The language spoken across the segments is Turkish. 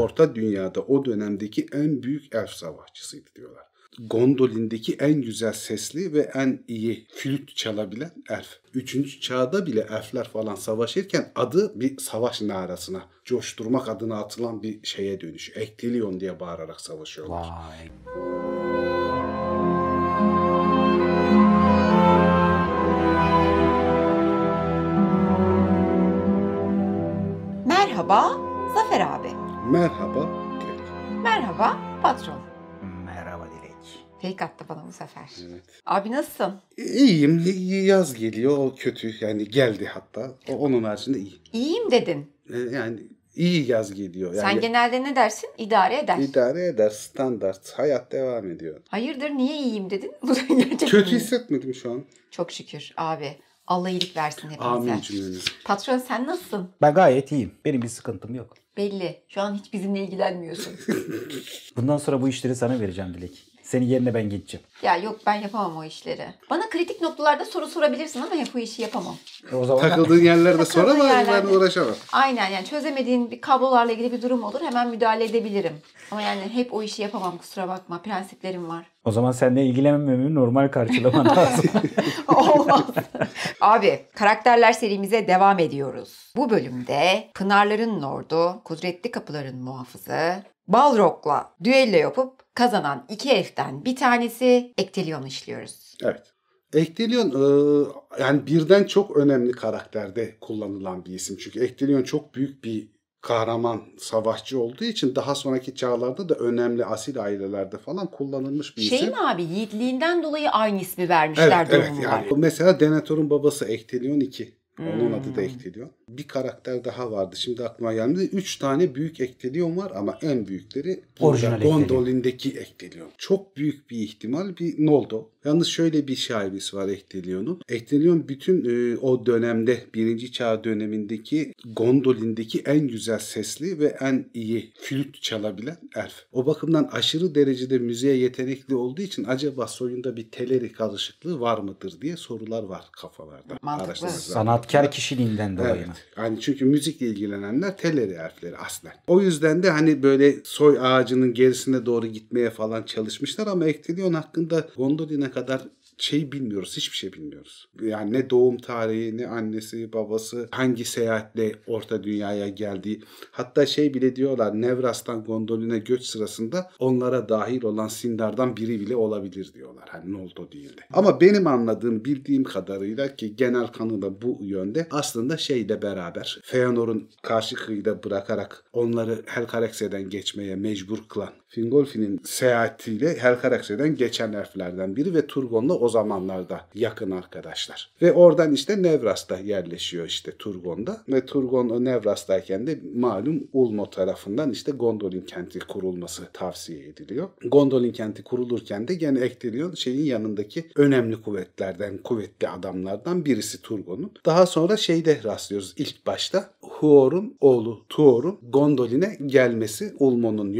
Orta dünyada o dönemdeki en büyük elf savaşçısıydı diyorlar. Gondolin'deki en güzel sesli ve en iyi flüt çalabilen elf. Üçüncü çağda bile elfler falan savaşırken adı bir savaş narasına, coşturmak adına atılan bir şeye dönüşüyor. Ektilion diye bağırarak savaşıyorlar. Vay. Merhaba Zafer abi. Merhaba Dilek. Merhaba patron. Merhaba Dilek. Fake attı bana bu sefer. Evet. Abi nasılsın? İyiyim. Yaz geliyor. O kötü. Yani geldi hatta. O- Onun haricinde iyi. İyiyim dedin. Ee, Yani iyi yaz geliyor. Yani Sen genelde ne dersin? İdare eder. idare eder. Standart. Hayat devam ediyor. Hayırdır niye iyiyim dedin? Bu da gerçekten Kötü iyi. hissetmedim şu an. Çok şükür abi. Allah iyilik versin hepimize. Amin cümlemize. Patron sen nasılsın? Ben gayet iyiyim. Benim bir sıkıntım yok. Belli. Şu an hiç bizimle ilgilenmiyorsun. Bundan sonra bu işleri sana vereceğim Dilek. Senin yerine ben geçeceğim. ya yok ben yapamam o işleri. Bana kritik noktalarda soru sorabilirsin ama hep bu işi yapamam. E O zaman Takıldığın yerlerde sonra Takıldığın ama ben yerlerde. uğraşamam. Aynen yani çözemediğin bir kablolarla ilgili bir durum olur hemen müdahale edebilirim. Ama yani hep o işi yapamam kusura bakma prensiplerim var. o zaman seninle ilgilenmememi normal karşılaman lazım. Olmaz. Abi karakterler serimize devam ediyoruz. Bu bölümde Pınarların Lordu, Kudretli Kapıların Muhafızı, Balrog'la düello yapıp kazanan iki elften bir tanesi Ektelion işliyoruz. Evet. Ektelion e, yani birden çok önemli karakterde kullanılan bir isim. Çünkü Ektelion çok büyük bir kahraman savaşçı olduğu için daha sonraki çağlarda da önemli asil ailelerde falan kullanılmış bir Şey isim. mi abi yiğitliğinden dolayı aynı ismi vermişler Evet, evet yani. var. Mesela Denethor'un babası Ektelion 2. Onun Hmm. adı da Ektelion. Bir karakter daha vardı. Şimdi aklıma gelmedi. Üç tane büyük Ektelion var ama en büyükleri Orijinal. Gondolin'deki Ektelion. Çok büyük bir ihtimal bir Noldo. Yalnız şöyle bir şaibesi var Ektelion'un. Ektelion bütün e, o dönemde birinci çağ dönemindeki Gondolin'deki en güzel sesli ve en iyi flüt çalabilen elf. O bakımdan aşırı derecede müziğe yetenekli olduğu için acaba soyunda bir teleri karışıklığı var mıdır diye sorular var kafalarda. Mantıklı. Araştırmalar. Sanatkar kişiliğinden dolayı Evet. Yani çünkü müzikle ilgilenenler teleri elfleri aslen. O yüzden de hani böyle soy ağacının gerisine doğru gitmeye falan çalışmışlar ama Ektelion hakkında Gondolin'e kadar şey bilmiyoruz. Hiçbir şey bilmiyoruz. Yani ne doğum tarihi, ne annesi, babası, hangi seyahatle orta dünyaya geldiği. Hatta şey bile diyorlar Nevras'tan Gondolin'e göç sırasında onlara dahil olan Sindar'dan biri bile olabilir diyorlar. Hani Noldo değil de. Ama benim anladığım, bildiğim kadarıyla ki genel kanı da bu yönde aslında şeyle beraber Feanor'un karşı kıyıda bırakarak onları Helcaraxe'den geçmeye mecbur kılan Fingolfin'in seyahatiyle Helcaraxe'den geçen elflerden biri ve Turgon'la o zamanlarda yakın arkadaşlar. Ve oradan işte Nevras'ta yerleşiyor işte Turgon'da. Ve Turgon o Nevras'tayken de malum Ulmo tarafından işte Gondolin kenti kurulması tavsiye ediliyor. Gondolin kenti kurulurken de gene Ektelion şeyin yanındaki önemli kuvvetlerden, kuvvetli adamlardan birisi Turgon'un. Daha sonra şeyde rastlıyoruz ilk başta Huor'un oğlu Tuor'un Gondolin'e gelmesi Ulmo'nun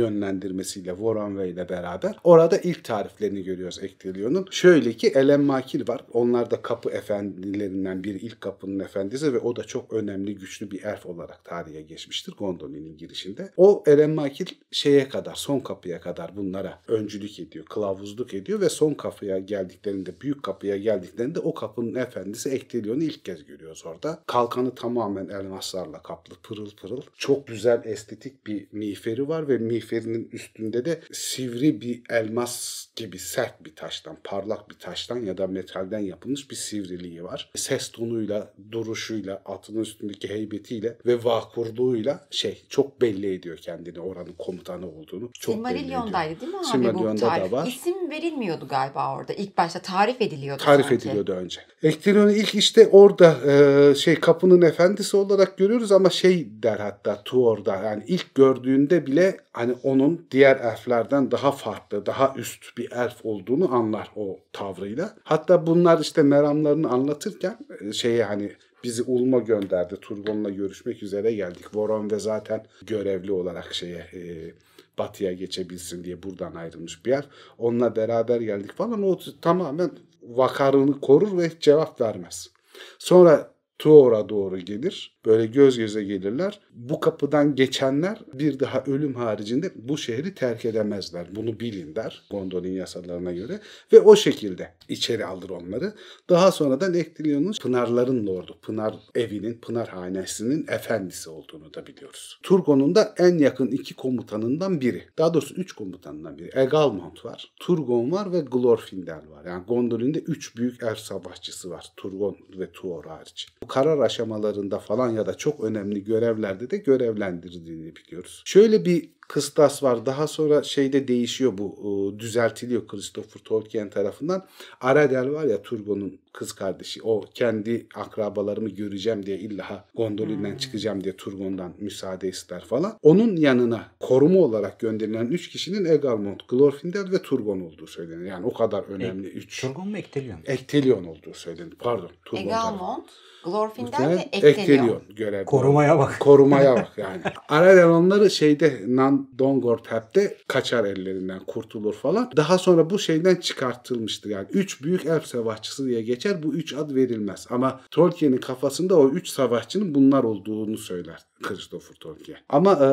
yönlendirmesiyle Voronve ile beraber orada ilk tariflerini görüyoruz Ektelion'un. Şöyle ki Elen Makil var. Onlar da kapı efendilerinden biri. ilk kapının efendisi ve o da çok önemli güçlü bir elf olarak tarihe geçmiştir Gondolin'in girişinde. O Elen Makil şeye kadar son kapıya kadar bunlara öncülük ediyor. Kılavuzluk ediyor ve son kapıya geldiklerinde büyük kapıya geldiklerinde o kapının efendisi Ektelion'u ilk kez görüyoruz orada. Kalkanı tamamen elmaslarla kaplı pırıl pırıl. Çok güzel estetik bir miğferi var ve miğferinin üstünde de sivri bir elmas gibi sert bir taştan, parlak bir taştan ya da metalden yapılmış bir sivriliği var. Ses tonuyla, duruşuyla, atının üstündeki heybetiyle ve vakurluğuyla şey çok belli ediyor kendini oranın komutanı olduğunu. Çok. Silmarillion'daydı değil mi abi bu Silmarillion'da tarif? da var. İsim verilmiyordu galiba orada. İlk başta tarif ediliyordu tarif sanki. ediliyordu önce. Ektelion'u ilk işte orada e, şey kapının efendisi olarak görüyoruz ama şey der hatta Tuor'da yani ilk gördüğünde bile hani onun diğer elflerden daha farklı, daha üst bir elf olduğunu anlar o tavrıyla. Hatta bunlar işte meramlarını anlatırken e, şeye hani bizi Ulma gönderdi. Turgon'la görüşmek üzere geldik. Voron ve zaten görevli olarak şeye e, batıya geçebilsin diye buradan ayrılmış bir yer. Onunla beraber geldik falan. O tamamen vakarını korur ve cevap vermez. Sonra Tuor'a doğru gelir. Böyle göz göze gelirler. Bu kapıdan geçenler bir daha ölüm haricinde bu şehri terk edemezler. Bunu bilin der Gondolin yasalarına göre. Ve o şekilde içeri alır onları. Daha sonradan Ektilia'nın Pınarların Lordu, Pınar evinin, Pınar hanesinin efendisi olduğunu da biliyoruz. Turgon'un da en yakın iki komutanından biri. Daha doğrusu üç komutanından biri. Egalmont var, Turgon var ve Glorfindel var. Yani Gondolin'de üç büyük er savaşçısı var. Turgon ve Tuor hariç. Karar aşamalarında falan ya da çok önemli görevlerde de görevlendirildiğini biliyoruz. Şöyle bir kıstas var. Daha sonra şeyde değişiyor bu. e, Düzeltiliyor Christopher Tolkien tarafından. Aradel var ya Turgon'un kız kardeşi. O kendi akrabalarımı göreceğim diye illa Gondolin'den çıkacağım diye Turgon'dan müsaade ister falan. Onun yanına koruma olarak gönderilen 3 kişinin Egalmont, Glorfindel ve Turgon olduğu söylenir. Yani o kadar önemli 3. Turgon mu Ektelion? Ektelion olduğu söylenir. Pardon. Turgon. Egalmont, Glorfindel ve Ektelion. Ektelion görev. Korumaya bak. Korumaya bak yani. Aralen onları şeyde Nan Dongortep'te kaçar ellerinden kurtulur falan. Daha sonra bu şeyden çıkartılmıştır. Yani üç büyük elf savaşçısı diye geçer. Bu üç ad verilmez. Ama Tolkien'in kafasında o üç savaşçının bunlar olduğunu söyler Christopher Tolkien. Ama e,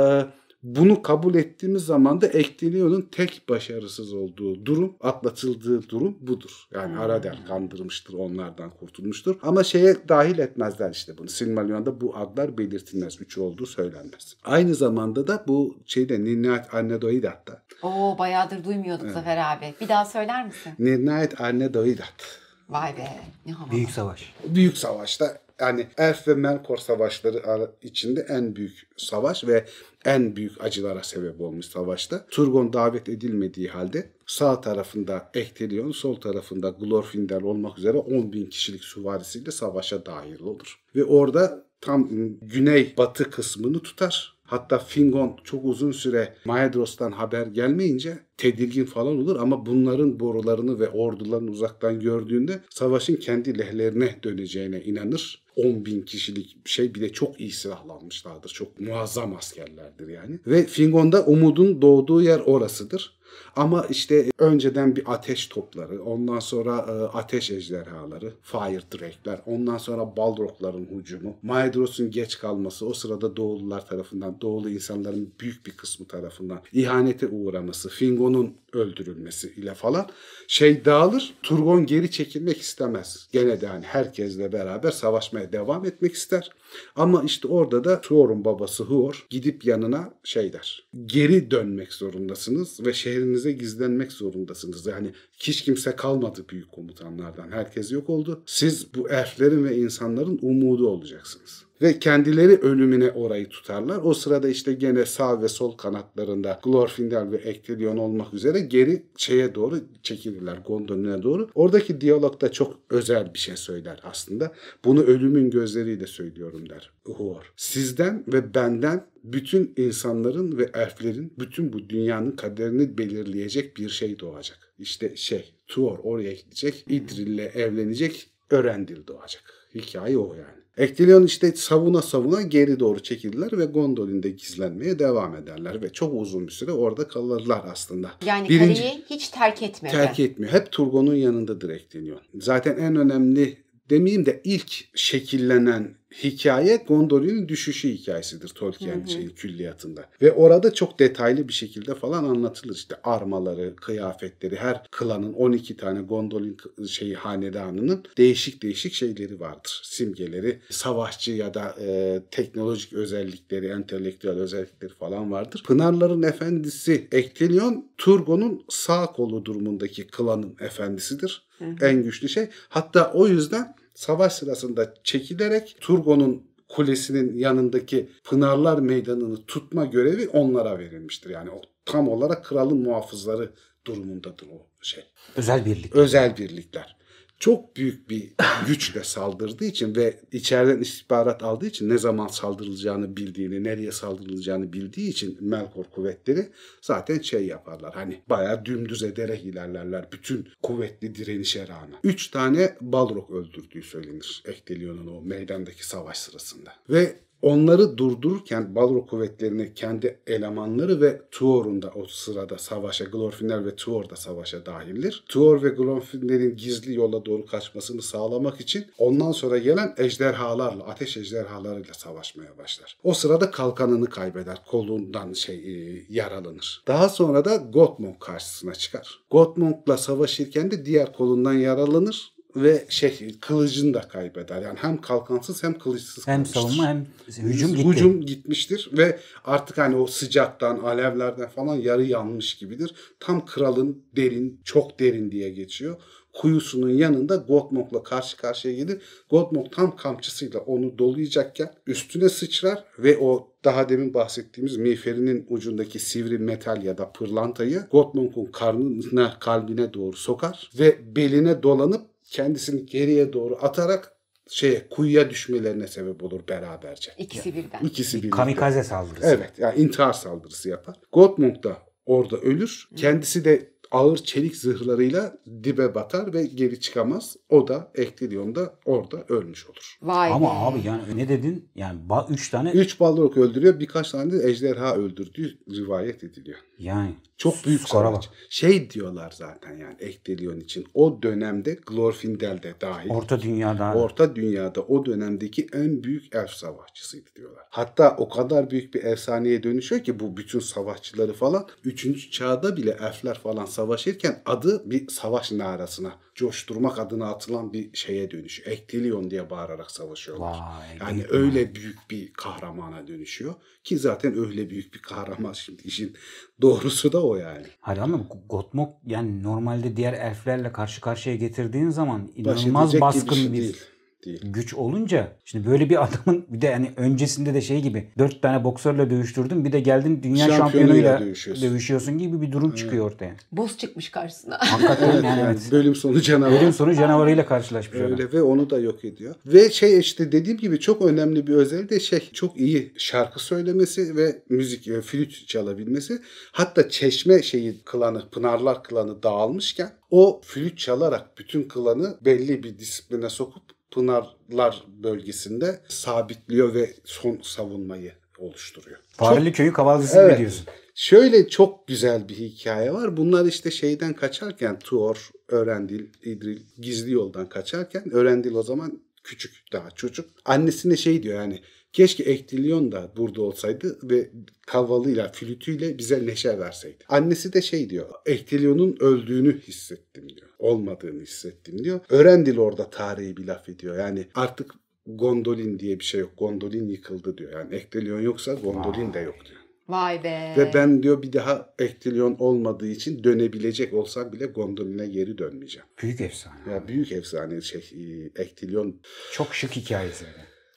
bunu kabul ettiğimiz zaman da Ektelion'un tek başarısız olduğu durum, atlatıldığı durum budur. Yani Aradel kandırmıştır, onlardan kurtulmuştur. Ama şeye dahil etmezler işte bunu. Silmarillion'da bu adlar belirtilmez. Üç olduğu söylenmez. Aynı zamanda da bu şeyde Ninniat Arnedoidat'ta. Oo bayağıdır duymuyorduk Zafer abi. Bir daha söyler misin? Ninniat Arnedoidat. Vay be. Ne havalı. Büyük savaş. Büyük savaşta yani Elf ve Melkor savaşları içinde en büyük savaş ve en büyük acılara sebep olmuş savaşta. Turgon davet edilmediği halde sağ tarafında Ektelion, sol tarafında Glorfindel olmak üzere 10 bin kişilik süvarisiyle savaşa dahil olur. Ve orada tam güney batı kısmını tutar. Hatta Fingon çok uzun süre Maedros'tan haber gelmeyince tedirgin falan olur ama bunların borularını ve ordularını uzaktan gördüğünde savaşın kendi lehlerine döneceğine inanır. 10 bin kişilik şey bir de çok iyi silahlanmışlardır. Çok muazzam askerlerdir yani. Ve Fingon'da umudun doğduğu yer orasıdır. Ama işte önceden bir ateş topları, ondan sonra e, ateş ejderhaları, fire drake'ler, ondan sonra balrogların hücumu, Maedros'un geç kalması, o sırada Doğulular tarafından, Doğulu insanların büyük bir kısmı tarafından ihanete uğraması, Fingon'un öldürülmesi ile falan şey dağılır. Turgon geri çekilmek istemez. Gene de hani herkesle beraber savaşmaya devam etmek ister. Ama işte orada da Tuor'un babası Huor gidip yanına şey der. Geri dönmek zorundasınız ve şehrinize gizlenmek zorundasınız. Yani hiç kimse kalmadı büyük komutanlardan. Herkes yok oldu. Siz bu elflerin ve insanların umudu olacaksınız ve kendileri ölümüne orayı tutarlar. O sırada işte gene sağ ve sol kanatlarında Glorfindel ve Ektelion olmak üzere geri şeye doğru çekilirler Gondolin'e doğru. Oradaki diyalogda çok özel bir şey söyler aslında. Bunu ölümün gözleriyle söylüyorum der Huor. Sizden ve benden bütün insanların ve elflerin bütün bu dünyanın kaderini belirleyecek bir şey doğacak. İşte şey Tuor oraya gidecek, Idril'le evlenecek, Örendil doğacak. Hikaye o yani. Ektelion işte savuna savuna geri doğru çekildiler ve Gondolin'de gizlenmeye devam ederler ve çok uzun bir süre orada kalırlar aslında. Yani Birinci- kaleyi hiç terk etmedi. terk etmiyor. Hep Turgon'un yanındadır Ektelion. Zaten en önemli demeyeyim de ilk şekillenen hikaye Gondolin'in düşüşü hikayesidir Tolkien şeyi, külliyatında. Ve orada çok detaylı bir şekilde falan anlatılır. İşte armaları, kıyafetleri, her klanın 12 tane Gondolin şeyi hanedanının değişik değişik şeyleri vardır. Simgeleri, savaşçı ya da e, teknolojik özellikleri, entelektüel özellikleri falan vardır. Pınarların efendisi Ektelion, Turgon'un sağ kolu durumundaki klanın efendisidir. En güçlü şey. Hatta o yüzden savaş sırasında çekilerek Turgon'un kulesinin yanındaki Pınarlar Meydanı'nı tutma görevi onlara verilmiştir. Yani o tam olarak kralın muhafızları durumundadır o şey. Özel birlik. Özel birlikler. Çok büyük bir güçle saldırdığı için ve içeriden istihbarat aldığı için ne zaman saldırılacağını bildiğini, nereye saldırılacağını bildiği için Melkor kuvvetleri zaten şey yaparlar. Hani bayağı dümdüz ederek ilerlerler bütün kuvvetli direnişe rağmen. Üç tane Balrog öldürdüğü söylenir Ektelion'un o meydandaki savaş sırasında. Ve onları durdururken Balrog kuvvetlerini kendi elemanları ve Tuor'un da o sırada savaşa, Glorfindel ve Tuor da savaşa dahildir. Tuor ve Glorfindel'in gizli yola doğru kaçmasını sağlamak için ondan sonra gelen ejderhalarla, ateş ejderhalarıyla savaşmaya başlar. O sırada kalkanını kaybeder, kolundan şey e, yaralanır. Daha sonra da Gottmog karşısına çıkar. Gottmog'la savaşırken de diğer kolundan yaralanır ve şey kılıcını da kaybeder. Yani hem kalkansız hem kılıçsız Hem kalmıştır. savunma hem hücum gitti. Hücum gitmiştir ve artık hani o sıcaktan, alevlerden falan yarı yanmış gibidir. Tam kralın derin, çok derin diye geçiyor. Kuyusunun yanında Gottmog'la karşı karşıya gelir. Gottmog tam kamçısıyla onu dolayacakken üstüne sıçrar ve o daha demin bahsettiğimiz miğferinin ucundaki sivri metal ya da pırlantayı Gottmog'un karnına, kalbine doğru sokar ve beline dolanıp kendisini geriye doğru atarak şeye kuyuya düşmelerine sebep olur beraberce. İkisi birden. İkisi birlikte. Kamikaze saldırısı. Evet yani intihar saldırısı yapar. Gottmog da orada ölür. Kendisi de ağır çelik zırhlarıyla dibe batar ve geri çıkamaz. O da Eklidion'da orada ölmüş olur. Vay Ama be. abi yani ne dedin? Yani ba- üç tane Üç Balrog öldürüyor. Birkaç tane de ejderha öldürdüğü rivayet ediliyor. yani Çok büyük savaş. Şey diyorlar zaten yani Ekledion için. O dönemde Glorfindel de dahil. Orta dünyada Orta dünyada o dönemdeki en büyük elf savaşçısıydı diyorlar. Hatta o kadar büyük bir efsaneye dönüşüyor ki bu bütün savaşçıları falan 3. çağda bile elfler falan savaşırken adı bir savaş narasına coşturmak adına atılan bir şeye dönüşüyor. Ektelion diye bağırarak savaşıyorlar. Vay, yani öyle büyük bir kahramana dönüşüyor ki zaten öyle büyük bir kahraman şimdi işin doğrusu da o yani. Hayır ama Gotmog yani normalde diğer elflerle karşı karşıya getirdiğin zaman inanılmaz baskın şey bir değil. Değil. güç olunca şimdi böyle bir adamın bir de hani öncesinde de şey gibi dört tane boksörle dövüştürdün bir de geldin dünya Şampiyonuyla şampiyonuyla dövüşüyorsun. dövüşüyorsun. gibi bir durum çıkıyor ortaya. Buz çıkmış karşısına. Hakikaten Evet, yani, evet. bölüm sonu canavar. Bölüm sonu canavarıyla karşılaşmış adam. Öyle ve onu da yok ediyor. Ve şey işte dediğim gibi çok önemli bir özelliği de şey çok iyi şarkı söylemesi ve müzik e, flüt çalabilmesi. Hatta çeşme şeyi klanı Pınarlar klanı dağılmışken o flüt çalarak bütün klanı belli bir disipline sokup Pınarlar bölgesinde sabitliyor ve son savunmayı oluşturuyor. Fareli köyü kavalcısı Evet. gibi diyorsun. Şöyle çok güzel bir hikaye var. Bunlar işte şeyden kaçarken Tuor, Örendil, İdril gizli yoldan kaçarken Örendil o zaman küçük daha çocuk. Annesine şey diyor yani keşke Ektilyon da burada olsaydı ve kavalıyla, flütüyle bize neşe verseydi. Annesi de şey diyor Ektilyon'un öldüğünü hissettim diyor. Olmadığını hissettim diyor. Örendil orada tarihi bir laf ediyor. Yani artık Gondolin diye bir şey yok. Gondolin yıkıldı diyor. Yani Ektilyon yoksa Gondolin de yok diyor. Vay be. Ve ben diyor bir daha Ektilyon olmadığı için dönebilecek olsam bile Gondolin'e geri dönmeyeceğim. Büyük efsane. Ya büyük efsane şey e, Ektilyon. Çok şık hikayesi.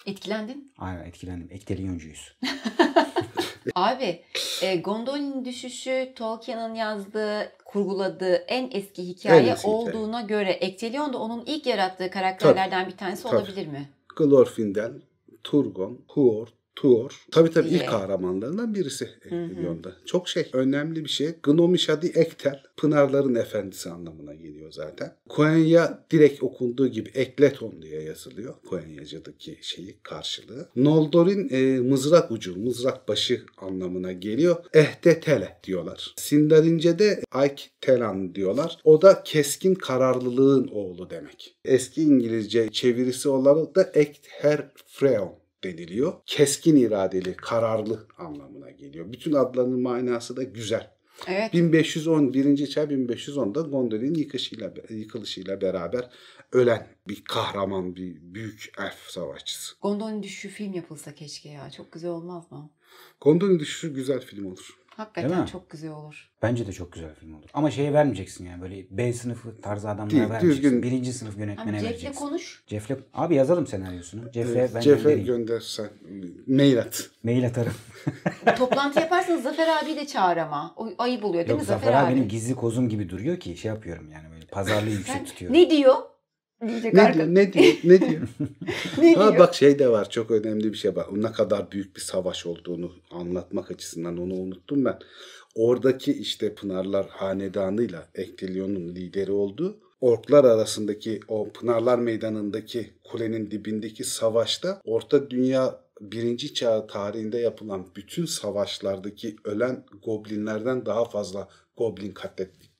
Etkilendin. Aynen etkilendim. Ekteliyoncuyuz. Abi e, Gondolin düşüşü Tolkien'in yazdığı, kurguladığı en eski hikaye En eski hikaye. olduğuna göre Ektelion da onun ilk yarattığı karakterlerden bir tanesi Tabii. olabilir mi? Glorfindel, Turgon, Huor, Tuor. Tabii tabii ilk kahramanlarından birisi Ektilyon'da. Çok şey önemli bir şey. Gnomishadi Ektel, Pınarların Efendisi anlamına geliyor zaten. Koenya direkt okunduğu gibi Ekleton diye yazılıyor. Koenyacıdaki şeyi karşılığı. Noldor'in e, mızrak ucu, mızrak başı anlamına geliyor. Ehdetele diyorlar. Sindarince'de Aik Telan diyorlar. O da keskin kararlılığın oğlu demek. Eski İngilizce çevirisi olarak da Ekther Freon deniliyor. Keskin iradeli, kararlı anlamına geliyor. Bütün adlarının manası da güzel. Evet. 1510 birinci çağ 1510'da Gondolin yıkışıyla, yıkılışıyla beraber ölen bir kahraman, bir büyük elf savaşçısı. Gondolin düşüşü film yapılsa keşke ya. Çok güzel olmaz mı? Gondolin düşüşü güzel film olur. Hakikaten Değil mi? çok güzel olur. Bence de çok güzel film olur. Ama şeye vermeyeceksin yani böyle B sınıfı tarzı adamlara Değil, vermeyeceksin. düzgün. Birinci sınıf Abi yönetmene Jeff'le vereceksin. konuş. Jeff'le abi yazalım senaryosunu. Jeff'le ben Jeff'e göndereyim. göndersen mail at. Mail atarım. Toplantı yaparsanız Zafer abi de çağır ama. O ayıp oluyor değil Yok mi Zafer Zafer, abi abi? benim gizli kozum gibi duruyor ki şey yapıyorum yani böyle pazarlığı yüksek Sen tutuyorum. ne diyor? Diyecek Ne arka- diyor, ne diyor, ne diyor? ne Ha diyor? bak şey de var çok önemli bir şey var. Ne kadar büyük bir savaş olduğunu anlatmak açısından onu unuttum ben. Oradaki işte Pınarlar Hanedanı'yla Ektelyon'un lideri olduğu Orklar arasındaki o Pınarlar Meydanı'ndaki kulenin dibindeki savaşta Orta Dünya birinci çağ tarihinde yapılan bütün savaşlardaki ölen goblinlerden daha fazla goblin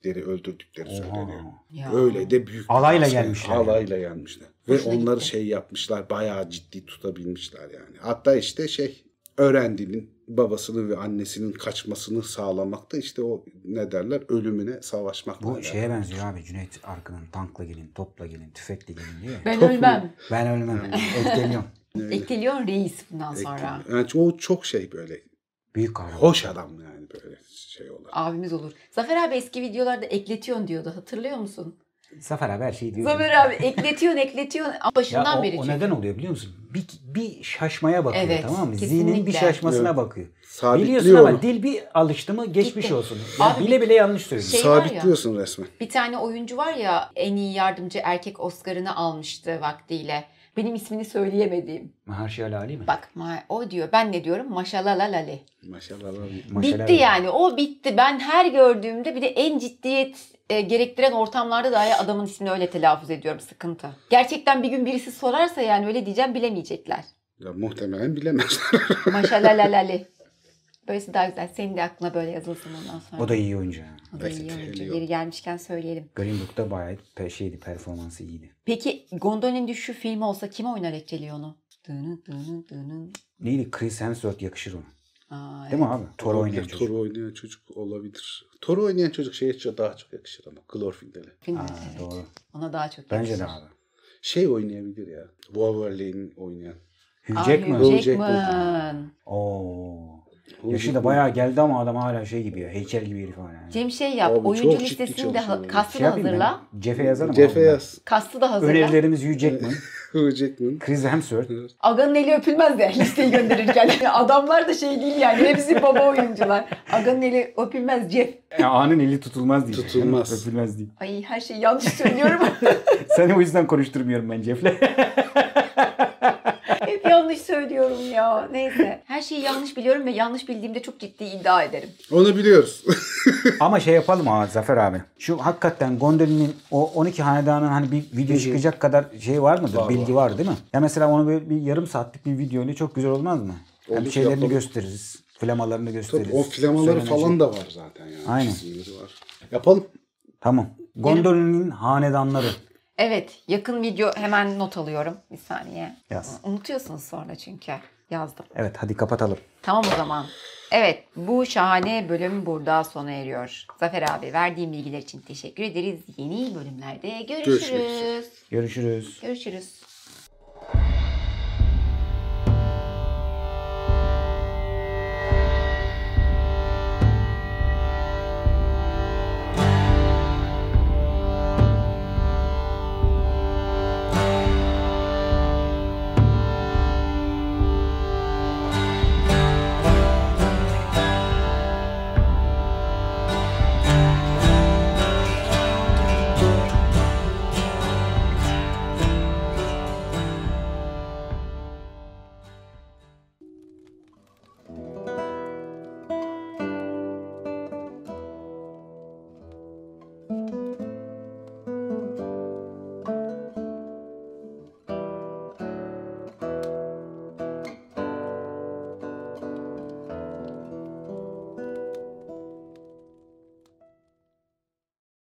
katlettikleri, öldürdükleri söyleniyor. Ya. Öyle de büyük. Alayla gelmişler Alayla gelmişler. Ve Hoşuna onları gitti. şey yapmışlar, bayağı ciddi tutabilmişler yani. Hatta işte şey öğrendinin babasının ve annesinin kaçmasını sağlamakta işte o ne derler ölümüne savaşmak. Bu şeye benziyor abi Cüneyt Arkın'ın tankla gelin, topla gelin, tüfekle gelin diyor ya. Ben Top ölmem. Ben ölmem. Etkiliyorum. Ekliyorsun reis bundan sonra. Yani o çok şey böyle Büyük kahraman. hoş adam yani böyle şey olarak. Abimiz olur. Zafer abi eski videolarda ekletiyorsun diyordu. Hatırlıyor musun? Zafer abi her şeyi diyor. Zafer abi ekletiyorsun ekletiyorsun. Ya Başından o, beri o çünkü. neden oluyor biliyor musun? Bir, bir şaşmaya bakıyor Evet, tamam mı? kesinlikle. Zihnin bir şaşmasına Evet. bakıyor. Sabitliyor Biliyorsun ama dil bir alıştı mı geçmiş Gitti. olsun. Ya Abi bile bile yanlış söylüyor. şey var ya- Sabitliyorsun resmen. Bir tane oyuncu var ya en iyi yardımcı erkek Oscar'ını almıştı vaktiyle. Benim ismini söyleyemediğim. Mahershala Ali mi? Bak ma- o diyor. Ben ne diyorum? Maşalalalali. Maşallah. Mahershala Bitti yani. O bitti. Ben her gördüğümde bir de en ciddiyet e, gerektiren ortamlarda dahi adamın ismini öyle telaffuz ediyorum. Sıkıntı. Gerçekten bir gün birisi sorarsa yani öyle diyeceğim bilemeyecekler. Ya, muhtemelen bilemezler. Maşalalalali. Böylesi daha güzel. Senin de aklına böyle yazılsın ondan sonra. O da iyi oyuncu. O da iyi Evet, oyuncu. geliyor. Yeri gelmişken söyleyelim. Green Book'ta bayağı pe- şeydi, performansı iyiydi. Peki Gondolin Düşüşü filmi olsa kim oynar Ecclion'u? Dının dının dının. Neydi? Chris Hemsworth yakışır ona. Aa, Değil mi abi? Thor oynayan çocuk. Thor oynayan çocuk olabilir. Thor oynayan çocuk şeye daha çok yakışır ama. Glorfindel'e. Aa, evet. doğru. Ona daha çok Bence de yakışır. abi. Şey oynayabilir ya. Wolverine oynayan. Hugh Jackman. Hugh Jackman. Oo. Yaşı da bayağı geldi ama adam hala şey gibi ya. Heykel gibi herif hala. Yani. Cem şey yap. Abi oyuncu listesini de ha- kastı Şey da hazırla. ben. Cefe yazarım. Cefe yaz. Kastı da hazırla. Önerilerimiz Hugh Jackman, Hugh Jackman. Chris Hemsworth. Aga'nın eli öpülmez de listeyi gönderirken. Adamlar da şey değil yani. Hepsi baba oyuncular. Aga'nın eli öpülmez Jeff. Ya, A'nın eli tutulmaz diye. Tutulmaz. Öpülmez diye. Ay her şeyi yanlış söylüyorum. Seni o yüzden konuşturmuyorum ben Jeff'le. Hep yanlış söylüyorum ya. Neyse. Her şeyi yanlış biliyorum ve yanlış bildiğimde çok ciddi iddia ederim. Onu biliyoruz. Ama şey yapalım ha Zafer abi. Şu hakikaten Gondolin'in o 12 hanedanın hani bir video çıkacak kadar şey var mıdır? Var, Bilgi var. değil mi? Ya mesela onu böyle bir yarım saatlik bir video ile çok güzel olmaz mı? Olur, şeylerini yapalım. gösteririz. Flamalarını gösteririz. Tabii o flamaları Söylenecek. falan da var zaten yani. Aynen. Var. Yapalım. Tamam. Gondolin'in hanedanları. Evet. Yakın video hemen not alıyorum. Bir saniye. Yaz. Unutuyorsunuz sonra çünkü. Yazdım. Evet hadi kapatalım. Tamam o zaman. Evet bu şahane bölüm burada sona eriyor. Zafer abi verdiğim bilgiler için teşekkür ederiz. Yeni bölümlerde görüşürüz. Görüşmek üzere. Görüşürüz. Görüşürüz.